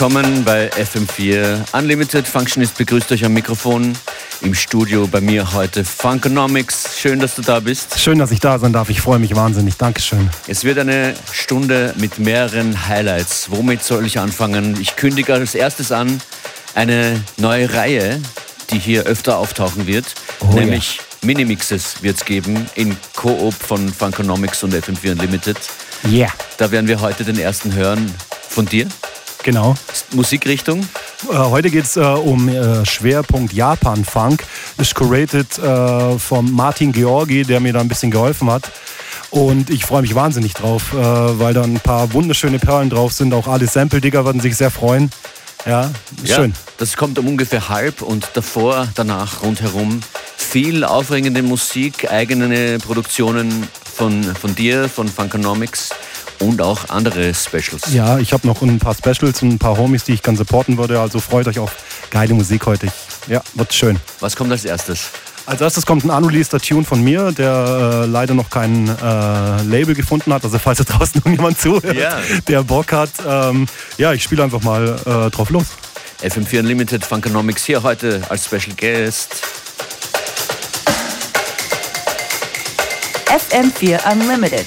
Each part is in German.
Willkommen bei FM4 Unlimited. Functionist begrüßt euch am Mikrofon im Studio bei mir heute Funkonomics. Schön, dass du da bist. Schön, dass ich da sein darf. Ich freue mich wahnsinnig. Dankeschön. Es wird eine Stunde mit mehreren Highlights. Womit soll ich anfangen? Ich kündige als erstes an eine neue Reihe, die hier öfter auftauchen wird, oh, nämlich ja. Minimixes wird es geben in Koop von Funkonomics und FM4 Unlimited. Ja. Yeah. Da werden wir heute den ersten hören von dir. Genau. Musikrichtung? Äh, heute geht es äh, um äh, Schwerpunkt Japan-Funk. Ist curated äh, von Martin Georgi, der mir da ein bisschen geholfen hat. Und ich freue mich wahnsinnig drauf, äh, weil da ein paar wunderschöne Perlen drauf sind. Auch alle Sample-Digger werden sich sehr freuen. Ja, schön. Ja, das kommt um ungefähr halb und davor, danach rundherum viel aufregende Musik, eigene Produktionen von, von dir, von Funkonomics und auch andere Specials. Ja, ich habe noch ein paar Specials und ein paar Homies, die ich gerne supporten würde. Also freut euch auf geile Musik heute. ja, wird schön. Was kommt als erstes? Als erstes kommt ein unreleaseder Tune von mir, der äh, leider noch kein äh, Label gefunden hat. Also falls da draußen noch jemand zuhört, yeah. der Bock hat. Ähm, ja, ich spiele einfach mal äh, drauf los. FM4 Unlimited Funkonomics hier heute als Special Guest. FM4 Unlimited.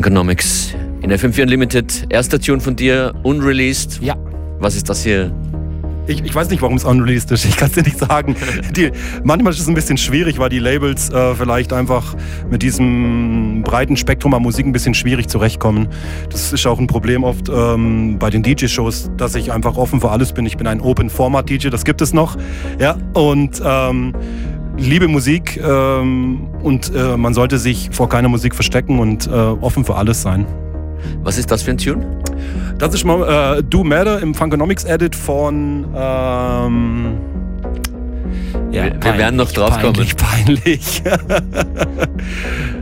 Funkonomics in FM4 Unlimited. Erster Tune von dir, unreleased. Ja. Was ist das hier? Ich, ich, weiß nicht, warum es unreleased ist. Ich kann es dir nicht sagen. Die, manchmal ist es ein bisschen schwierig, weil die Labels äh, vielleicht einfach mit diesem breiten Spektrum an Musik ein bisschen schwierig zurechtkommen. Das ist auch ein Problem oft ähm, bei den DJ-Shows, dass ich einfach offen für alles bin. Ich bin ein Open-Format-DJ, das gibt es noch. Ja, und ähm, liebe Musik ähm, und äh, man sollte sich vor keiner Musik verstecken und äh, offen für alles sein. Was ist das für ein Tune? Das ist mal äh, Do Matter im Funkonomics Edit von. Ähm, ja, wir, wir werden noch drauf peinlich, kommen. Peinlich.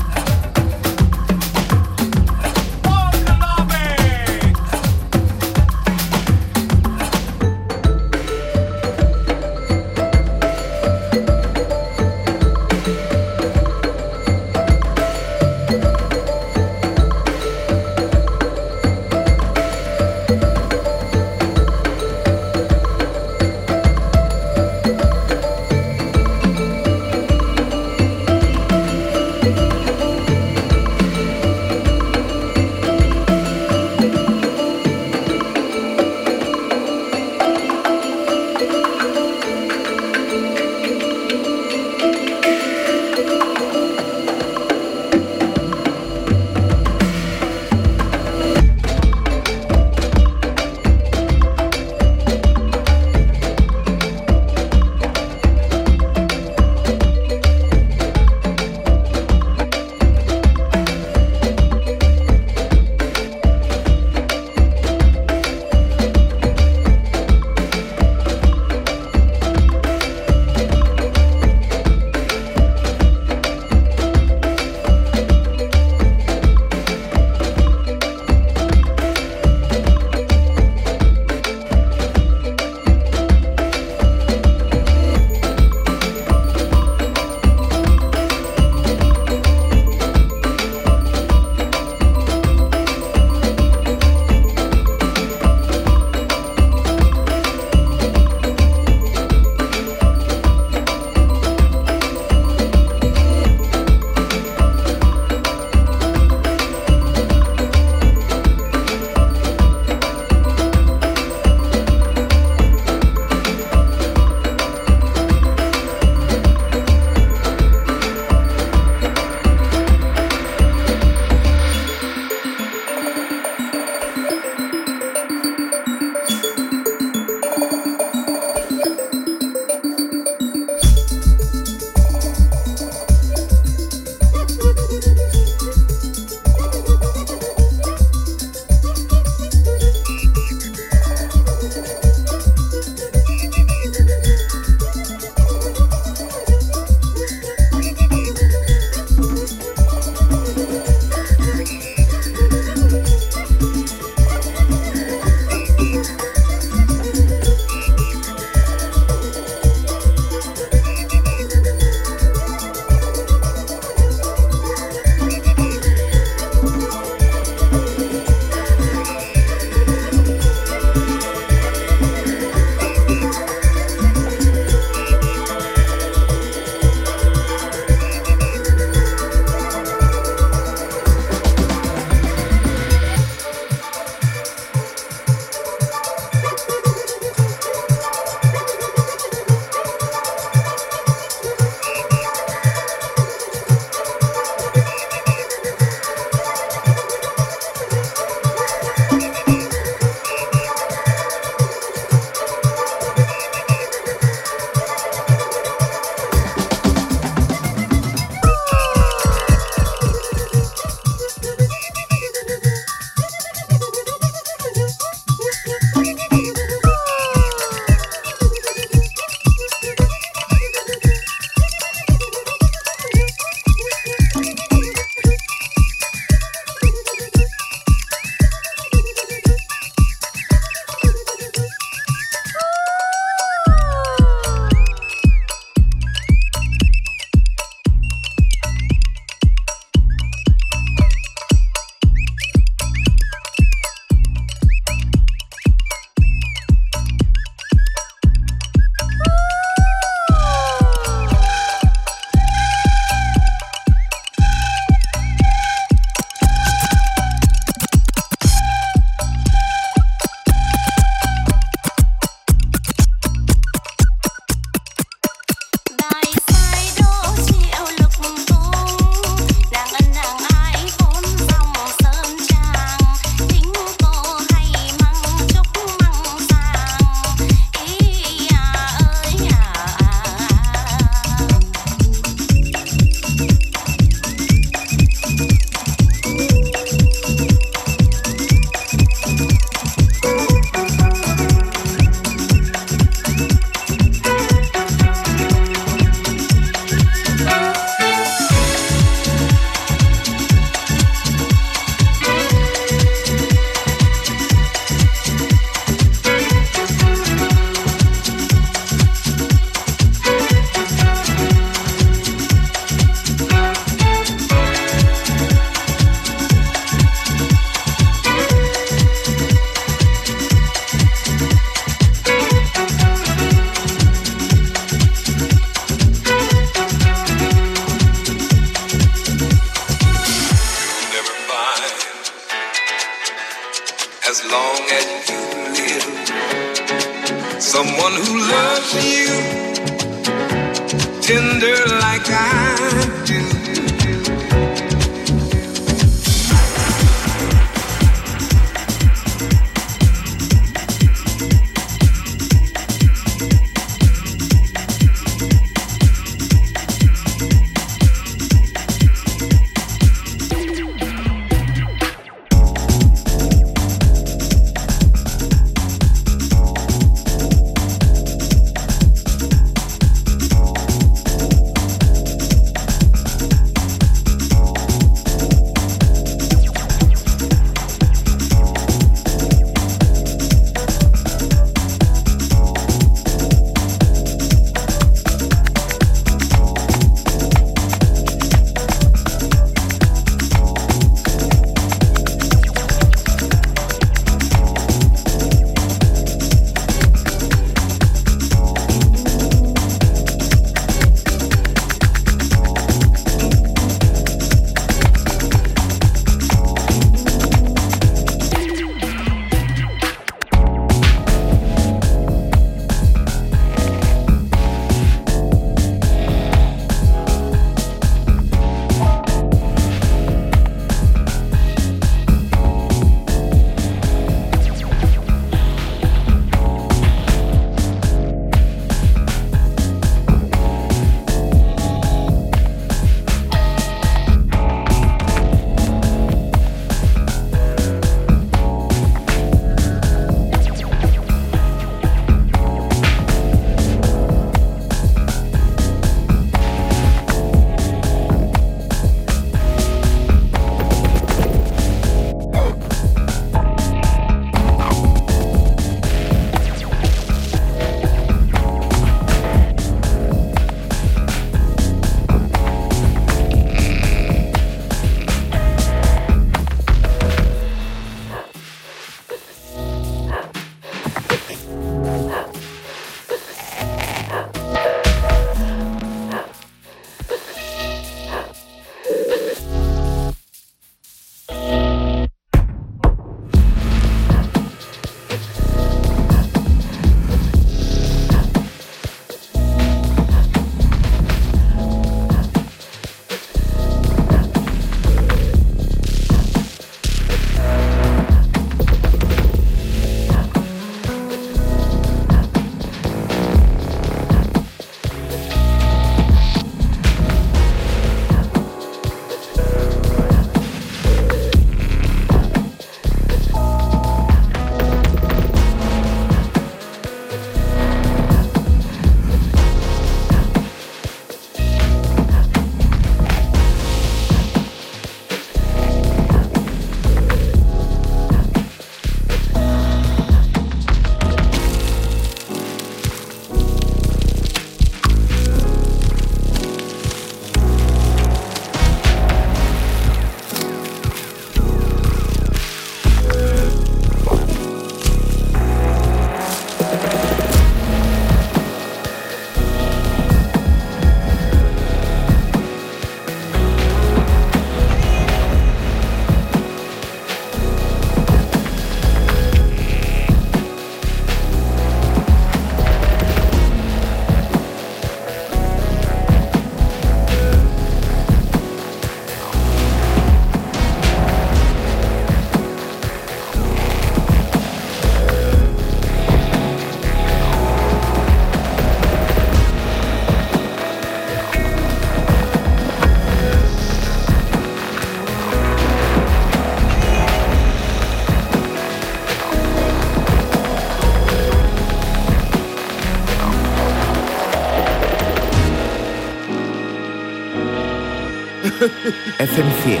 FM4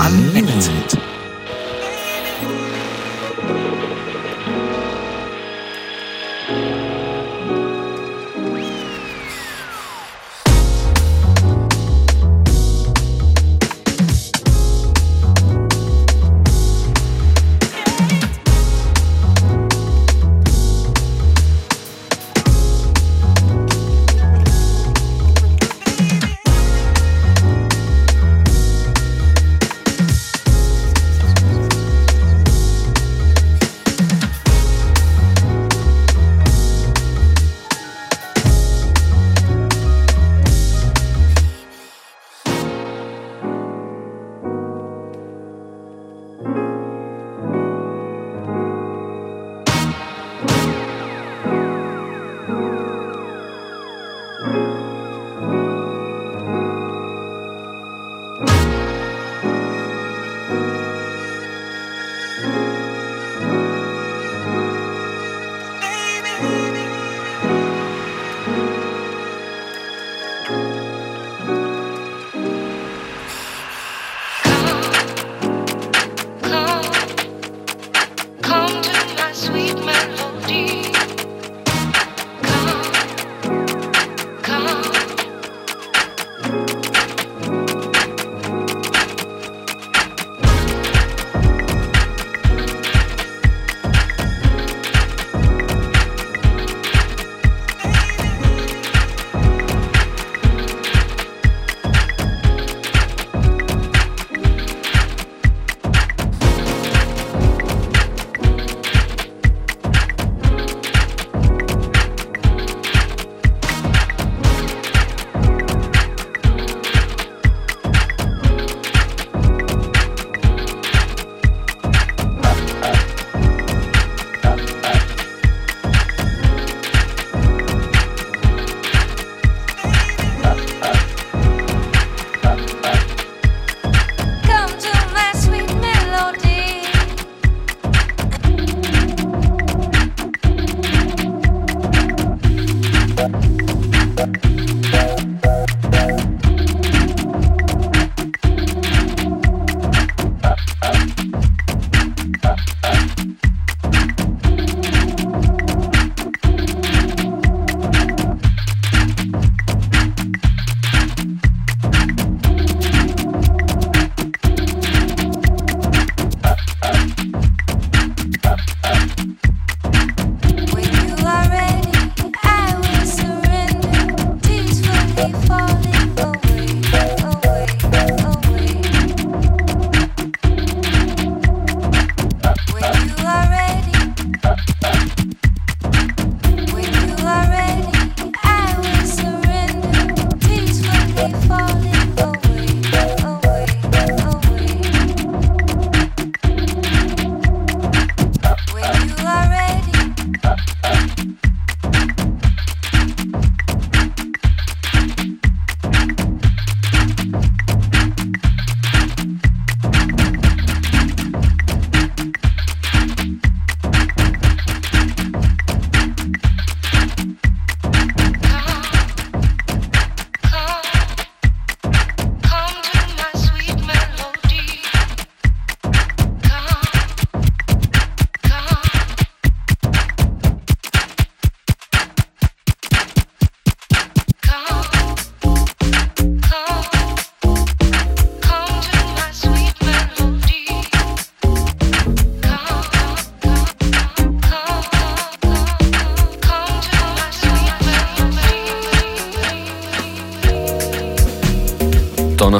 Unlimited.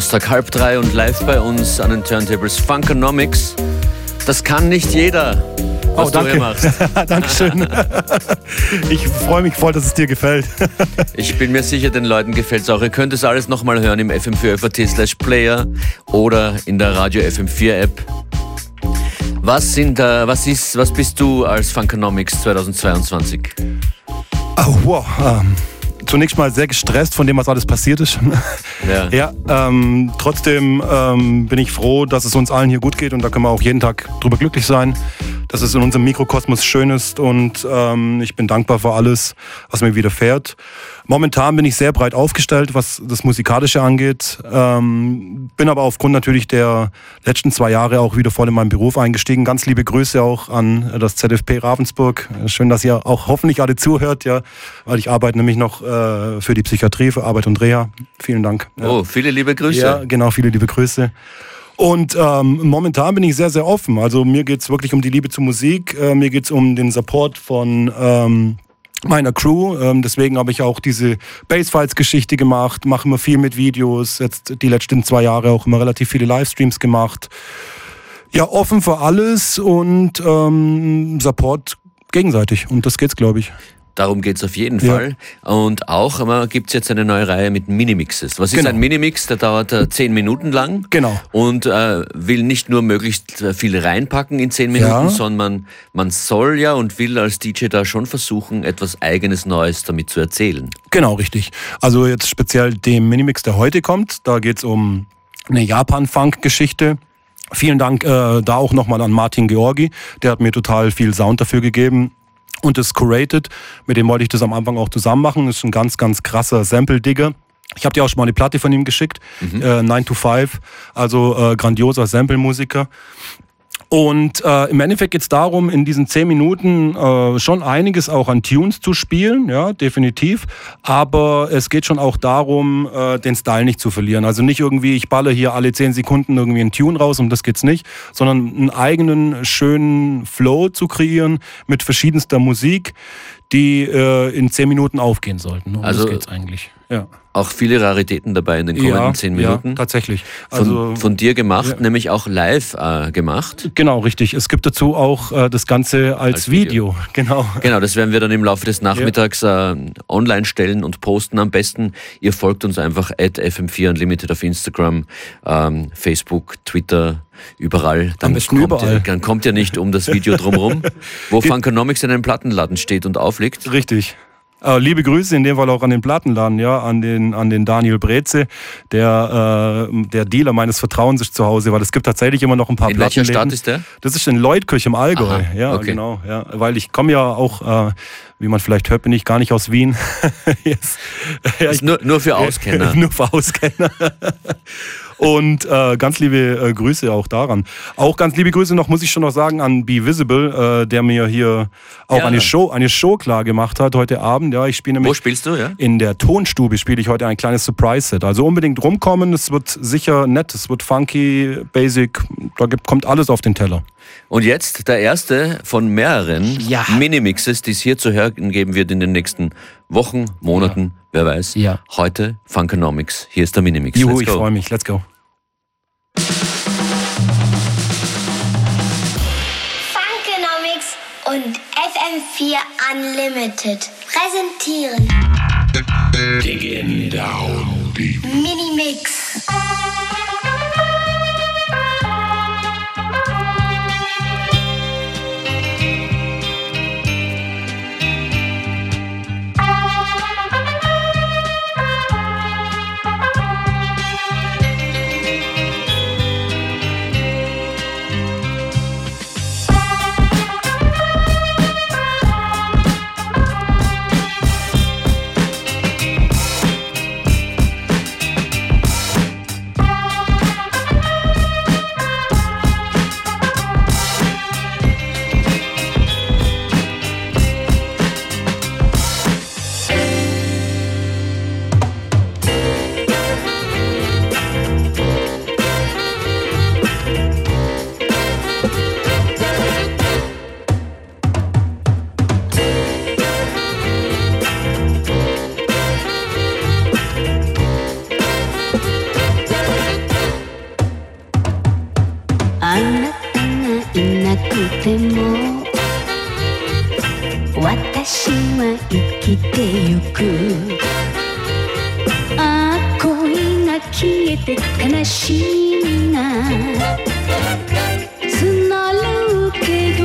Donnerstag halb drei und live bei uns an den Turntables Funkonomics. Das kann nicht jeder, was oh, du danke. hier machst. Dankeschön. ich freue mich voll, dass es dir gefällt. Ich bin mir sicher, den Leuten gefällt es auch. Ihr könnt es alles nochmal hören im FM4 slash Player oder in der Radio FM4 App. Was, sind, äh, was, ist, was bist du als Funkonomics 2022? Oh, wow. Ähm, zunächst mal sehr gestresst von dem, was alles passiert ist. Ja. Ja, ähm, trotzdem ähm, bin ich froh, dass es uns allen hier gut geht und da können wir auch jeden Tag drüber glücklich sein, dass es in unserem Mikrokosmos schön ist und ähm, ich bin dankbar für alles, was mir widerfährt. Momentan bin ich sehr breit aufgestellt, was das Musikalische angeht, ähm, bin aber aufgrund natürlich der letzten zwei Jahre auch wieder voll in meinen Beruf eingestiegen. Ganz liebe Grüße auch an das ZFP Ravensburg. Schön, dass ihr auch hoffentlich alle zuhört, ja, weil ich arbeite nämlich noch äh, für die Psychiatrie, für Arbeit und Reha. Vielen Dank. Oh, viele liebe Grüße. Ja, genau, viele liebe Grüße. Und ähm, momentan bin ich sehr, sehr offen. Also mir geht's wirklich um die Liebe zur Musik, äh, mir geht's um den Support von ähm, meiner Crew. Ähm, deswegen habe ich auch diese Bassfiles-Geschichte gemacht, mache immer viel mit Videos, jetzt die letzten zwei Jahre auch immer relativ viele Livestreams gemacht. Ja, offen für alles und ähm, Support gegenseitig. Und das geht's, glaube ich. Darum geht's auf jeden Ja. Fall. Und auch gibt es jetzt eine neue Reihe mit Minimixes. Was ist Genau. ein Minimix? Der dauert äh, zehn Minuten lang. Genau. Und äh, will nicht nur möglichst äh, viel reinpacken in zehn Minuten, Ja. sondern man soll ja und will als DJ da schon versuchen, etwas eigenes Neues damit zu erzählen. Genau, richtig. Also jetzt speziell dem Minimix, der heute kommt. Da geht's um eine Japan-Funk-Geschichte. Vielen Dank äh, da auch nochmal an Martin Georgi. Der hat mir total viel Sound dafür gegeben. Und das Curated, mit dem wollte ich das am Anfang auch zusammen machen. Das ist ein ganz, ganz krasser Sample-Digger. Ich habe dir auch schon mal eine Platte von ihm geschickt, äh, 9 to 5, also äh, grandioser Sample-Musiker. Und äh, im Endeffekt geht es darum, in diesen zehn Minuten äh, schon einiges auch an Tunes zu spielen, ja, definitiv. Aber es geht schon auch darum, äh, den Style nicht zu verlieren. Also nicht irgendwie, ich balle hier alle zehn Sekunden irgendwie einen Tune raus, um das geht's nicht, sondern einen eigenen schönen Flow zu kreieren mit verschiedenster Musik, die äh, in zehn Minuten aufgehen sollten. Um Also- das geht's eigentlich. Ja. Auch viele Raritäten dabei in den kommenden ja, zehn Minuten. Ja, tatsächlich. von, Also von dir gemacht, ja. nämlich auch live äh, gemacht. Genau, richtig. Es gibt dazu auch äh, das Ganze als, Als Video. Video. Genau. Genau, das werden wir dann im Laufe des Nachmittags äh, online stellen und posten. Am besten, ihr folgt uns einfach at FM4 Unlimited auf Instagram, ähm, Facebook, Twitter, überall. Dann kommt, überall. Ihr, dann kommt ihr nicht um das Video drumherum, wo Funkonomics in einem Plattenladen steht und aufliegt. Richtig. Äh, liebe Grüße in dem Fall auch an den Plattenladen, ja, an den, an den Daniel Breze, der, äh, der Dealer meines Vertrauens ist zu Hause, weil es gibt tatsächlich immer noch ein paar In welcher Plattenläden. Stadt ist der? Das ist in Leutkirch im Allgäu, Aha, ja, okay. genau, ja, weil ich komme ja auch, äh, wie man vielleicht hört, bin ich gar nicht aus Wien. yes. ja, Ist nur, nur für Auskenner. Nur für Auskenner. Und äh, ganz liebe äh, Grüße auch daran. Auch ganz liebe Grüße noch, muss ich schon noch sagen, an Be Visible, äh, der mir hier auch Ja. eine Show, eine Show klar gemacht hat heute Abend. Ja, ich spiele Wo nämlich spielst du, ja? in der Tonstube spiele ich heute ein kleines Surprise-Set. Also unbedingt rumkommen, es wird sicher nett, es wird funky, basic, da gibt, kommt alles auf den Teller. Und jetzt der erste von mehreren Ja. Minimixes, die es hier zu hören geben wird in den nächsten Wochen, Monaten, wer weiß. Ja. Heute Funkonomics. Hier ist der Minimix. Juhu, Let's ich freue mich. Let's go. Funkonomics und FM4 Unlimited präsentieren Minimix. えて悲しみが募るけど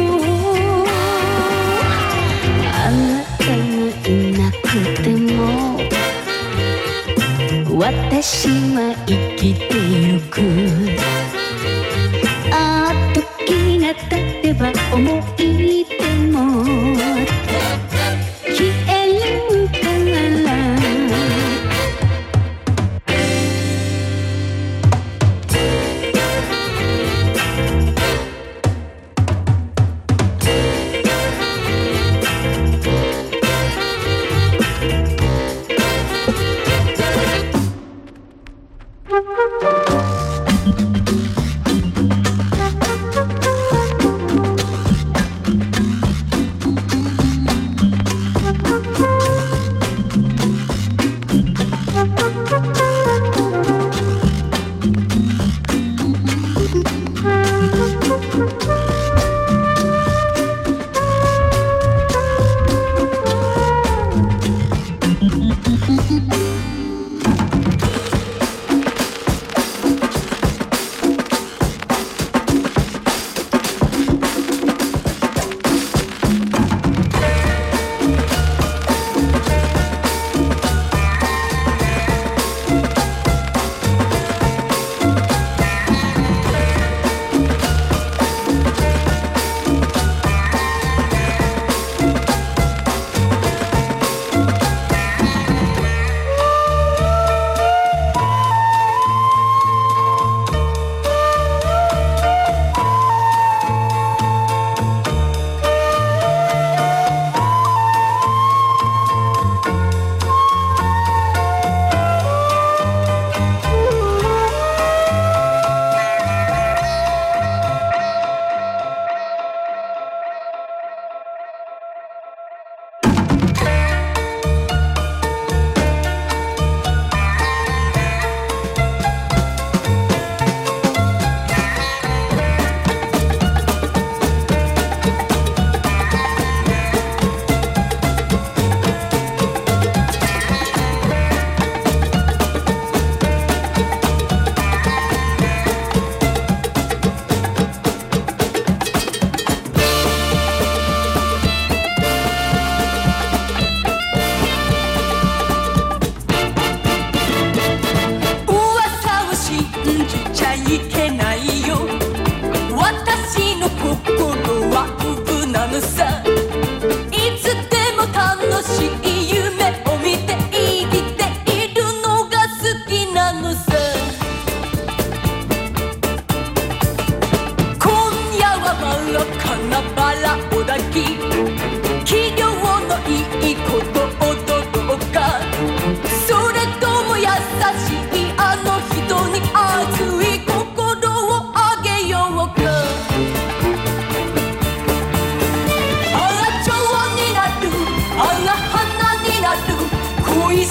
あなたがいなくても私は生きてゆく。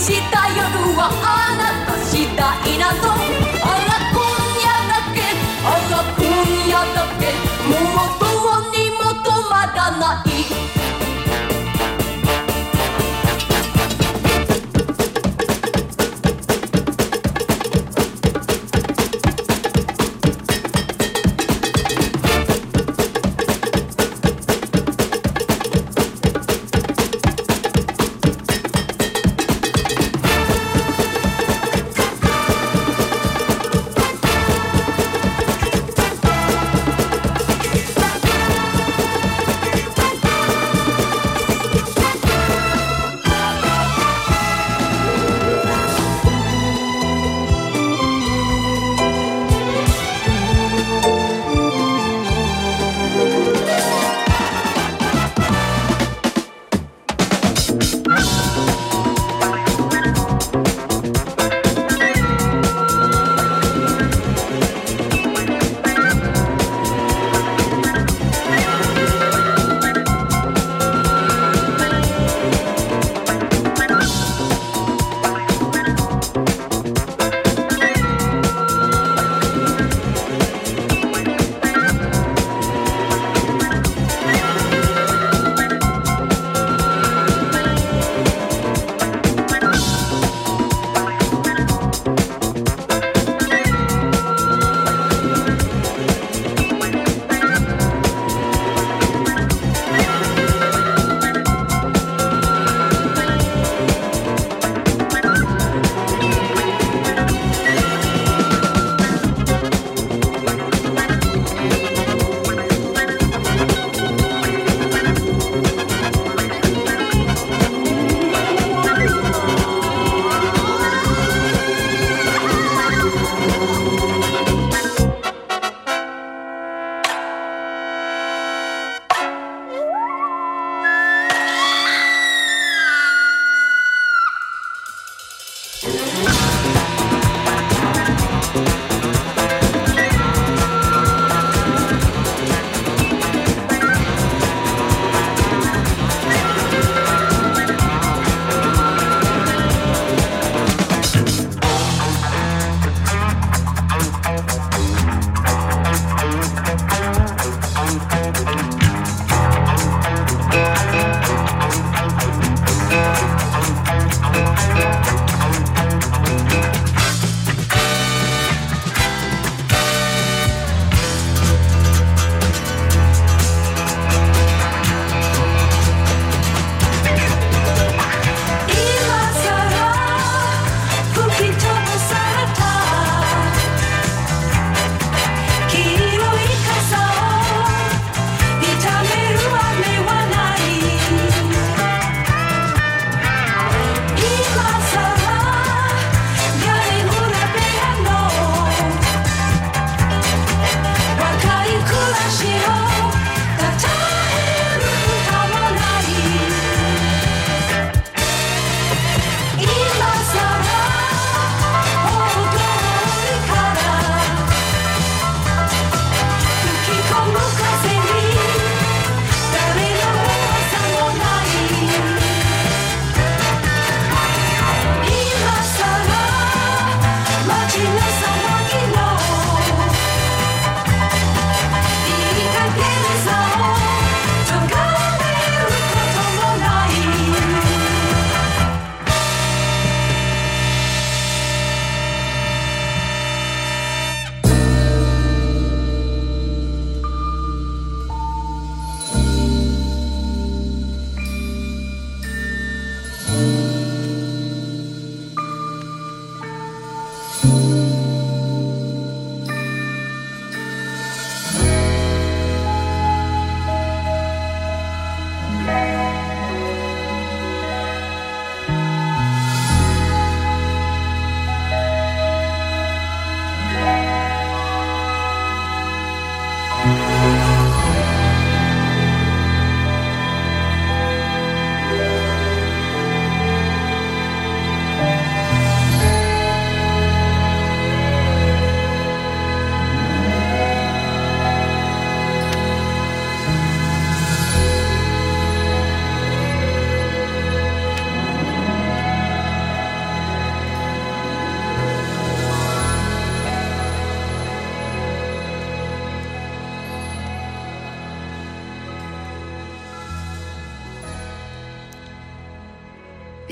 Сидит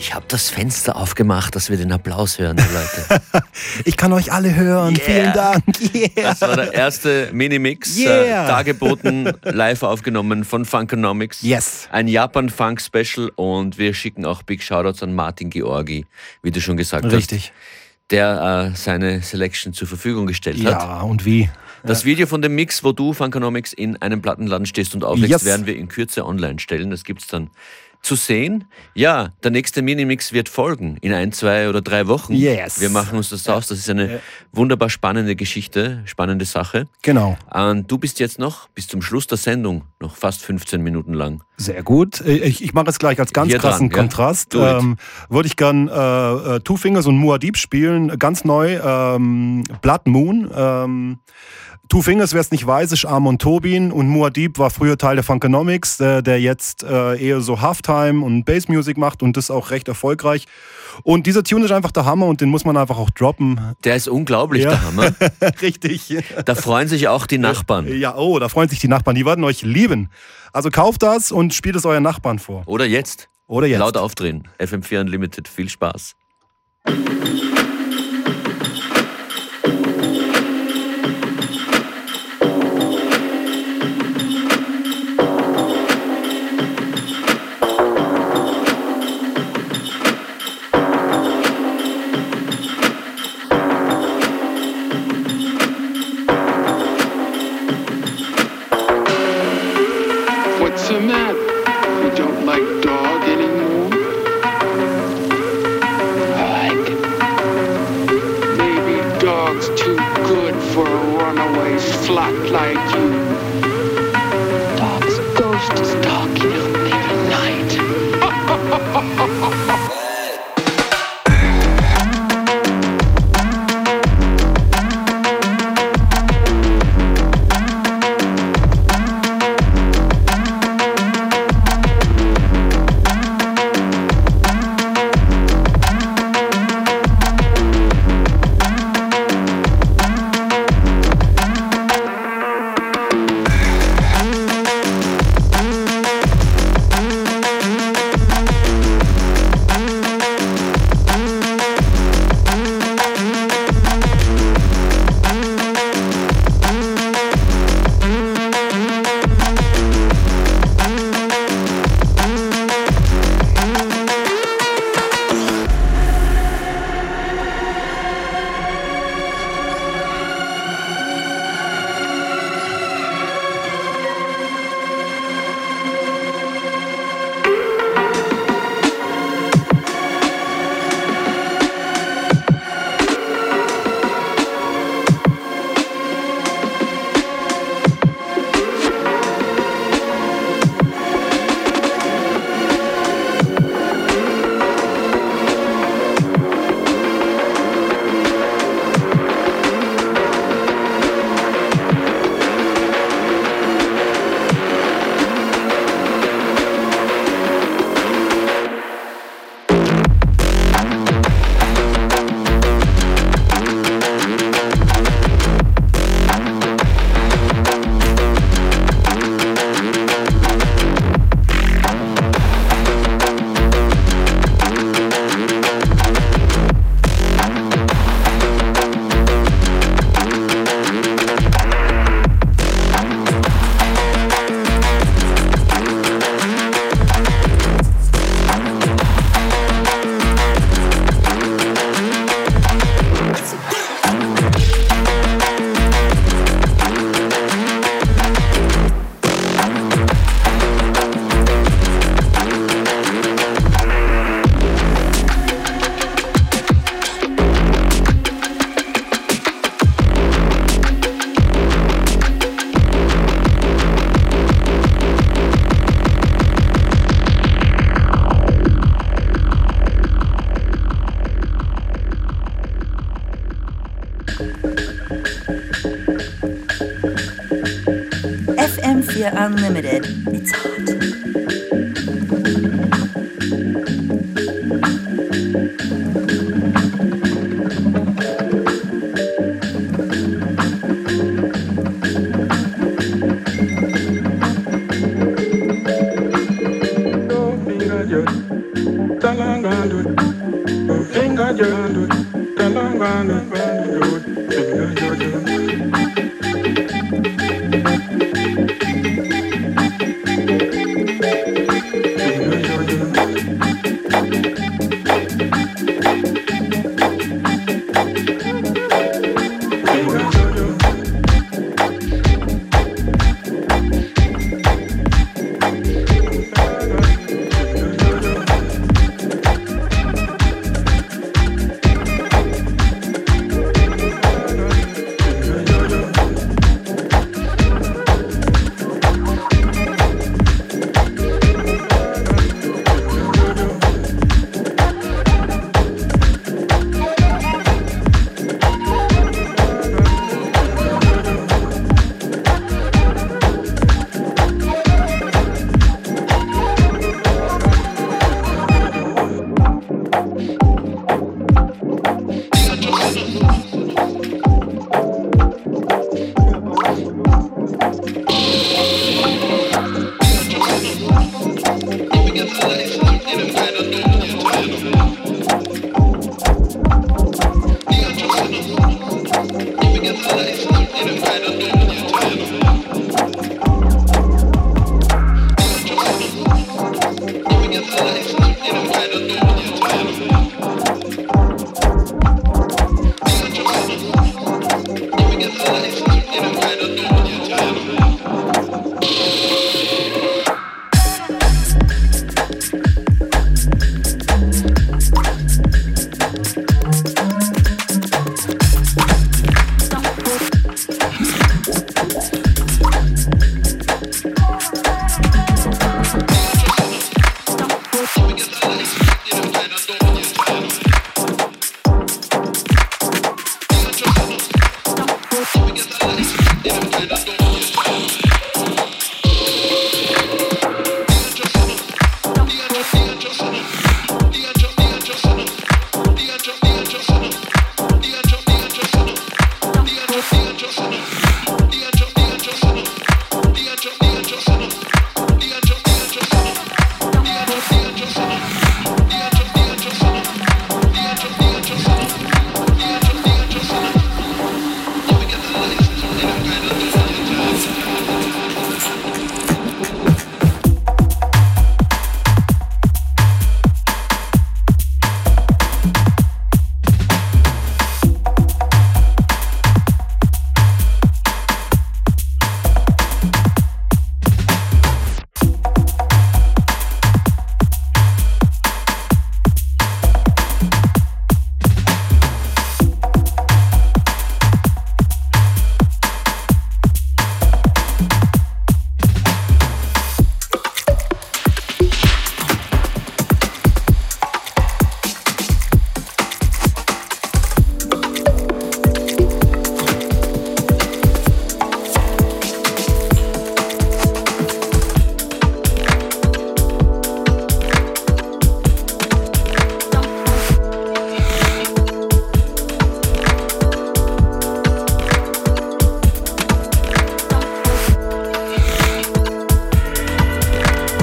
Ich habe das Fenster aufgemacht, dass wir den Applaus hören, die Leute. Ich kann euch alle hören. Yeah. Vielen Dank. Yeah. Das war der erste Minimix, Yeah. äh, dargeboten, live aufgenommen von Funkonomics. Yes. Ein Japan-Funk-Special und wir schicken auch Big Shoutouts an Martin Georgi, wie du schon gesagt Richtig. hast, der äh, seine Selection zur Verfügung gestellt hat. Ja, und wie? Das Video von dem Mix, wo du Funkonomics in einem Plattenladen stehst und auflegst, Yes. werden wir in Kürze online stellen. Das gibt's dann zu sehen. Ja, der nächste Minimix wird folgen in ein, zwei oder drei Wochen. Yes. Wir machen uns das aus. Das ist eine wunderbar spannende Geschichte, spannende Sache. Genau. Und du bist jetzt noch bis zum Schluss der Sendung noch fast 15 Minuten lang. Sehr gut. Ich, ich mache es gleich als ganz Hier dran, krassen ja. Kontrast. It. Ähm, Würde ich gern äh, äh, Two Fingers und Muad'Dib spielen. Ganz neu. Ähm, Blood Moon. Ähm, Two Fingers, wer es nicht weiß, ist Amon Tobin und Muad'Dib war früher Teil der Funkonomics, der, der jetzt äh, eher so Halftime und Bassmusik macht und das auch recht erfolgreich. Und dieser Tune ist einfach der Hammer und den muss man einfach auch droppen. Der ist unglaublich, Ja. der Hammer. Richtig. Da freuen sich auch die Nachbarn. Ja, oh, da freuen sich die Nachbarn. Die werden euch lieben. Also kauft das und spielt es euren Nachbarn vor. Oder jetzt. Oder jetzt. Laut aufdrehen. FM4 Unlimited. Viel Spaß. yeah.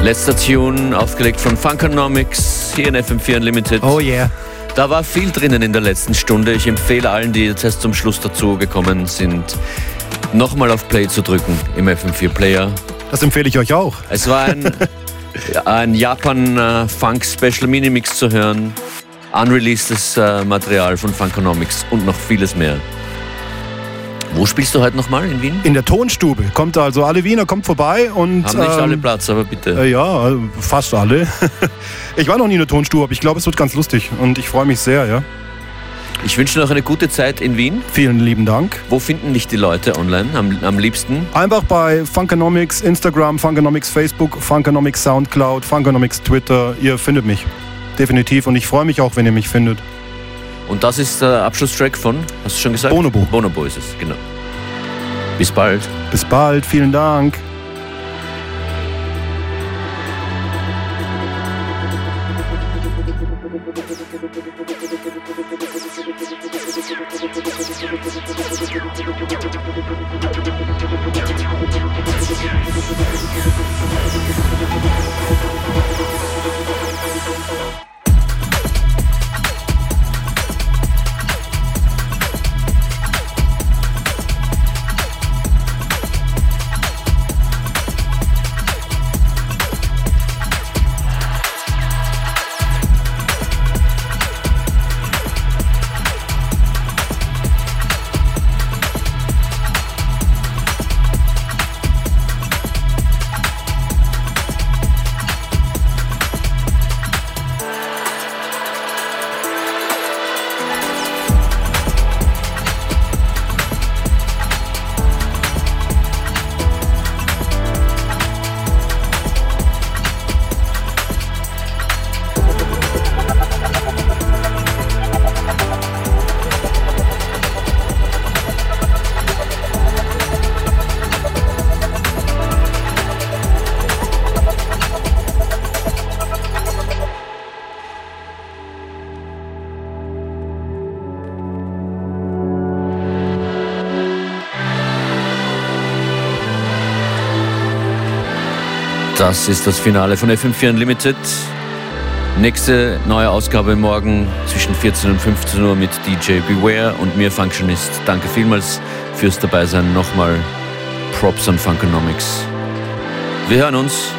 Letzter Tune, aufgelegt von Funkonomics, hier in FM4 Unlimited. Oh yeah. Da war viel drinnen in der letzten Stunde. Ich empfehle allen, die jetzt erst zum Schluss dazu gekommen sind, nochmal auf Play zu drücken im FM4 Player. Das empfehle ich euch auch. Es war ein, ein Japan-Funk-Special Minimix zu hören, unreleasedes äh, Material von Funkonomics und noch vieles mehr. Wo spielst du heute nochmal in Wien? In der Tonstube. Kommt also alle Wiener, kommt vorbei und. Haben nicht ähm, alle Platz, aber bitte. Äh, ja, fast alle. ich war noch nie in der Tonstube, aber ich glaube, es wird ganz lustig und ich freue mich sehr, ja. Ich wünsche dir noch eine gute Zeit in Wien. Vielen lieben Dank. Wo finden dich die Leute online am, am liebsten? Einfach bei Funkonomics Instagram, Funkonomics Facebook, Funkonomics Soundcloud, Funkonomics Twitter. Ihr findet mich. Definitiv. Und ich freue mich auch, wenn ihr mich findet. Und das ist der Abschlusstrack von, hast du schon gesagt? Bonobo. Bonobo ist es, genau. Bis bald. Bis bald. Vielen Dank. Das ist das Finale von FM4 Unlimited. Nächste neue Ausgabe morgen zwischen 14 und 15 Uhr mit DJ Beware und mir Functionist. Danke vielmals fürs Dabeisein. Nochmal Props an Funkonomics. Wir hören uns.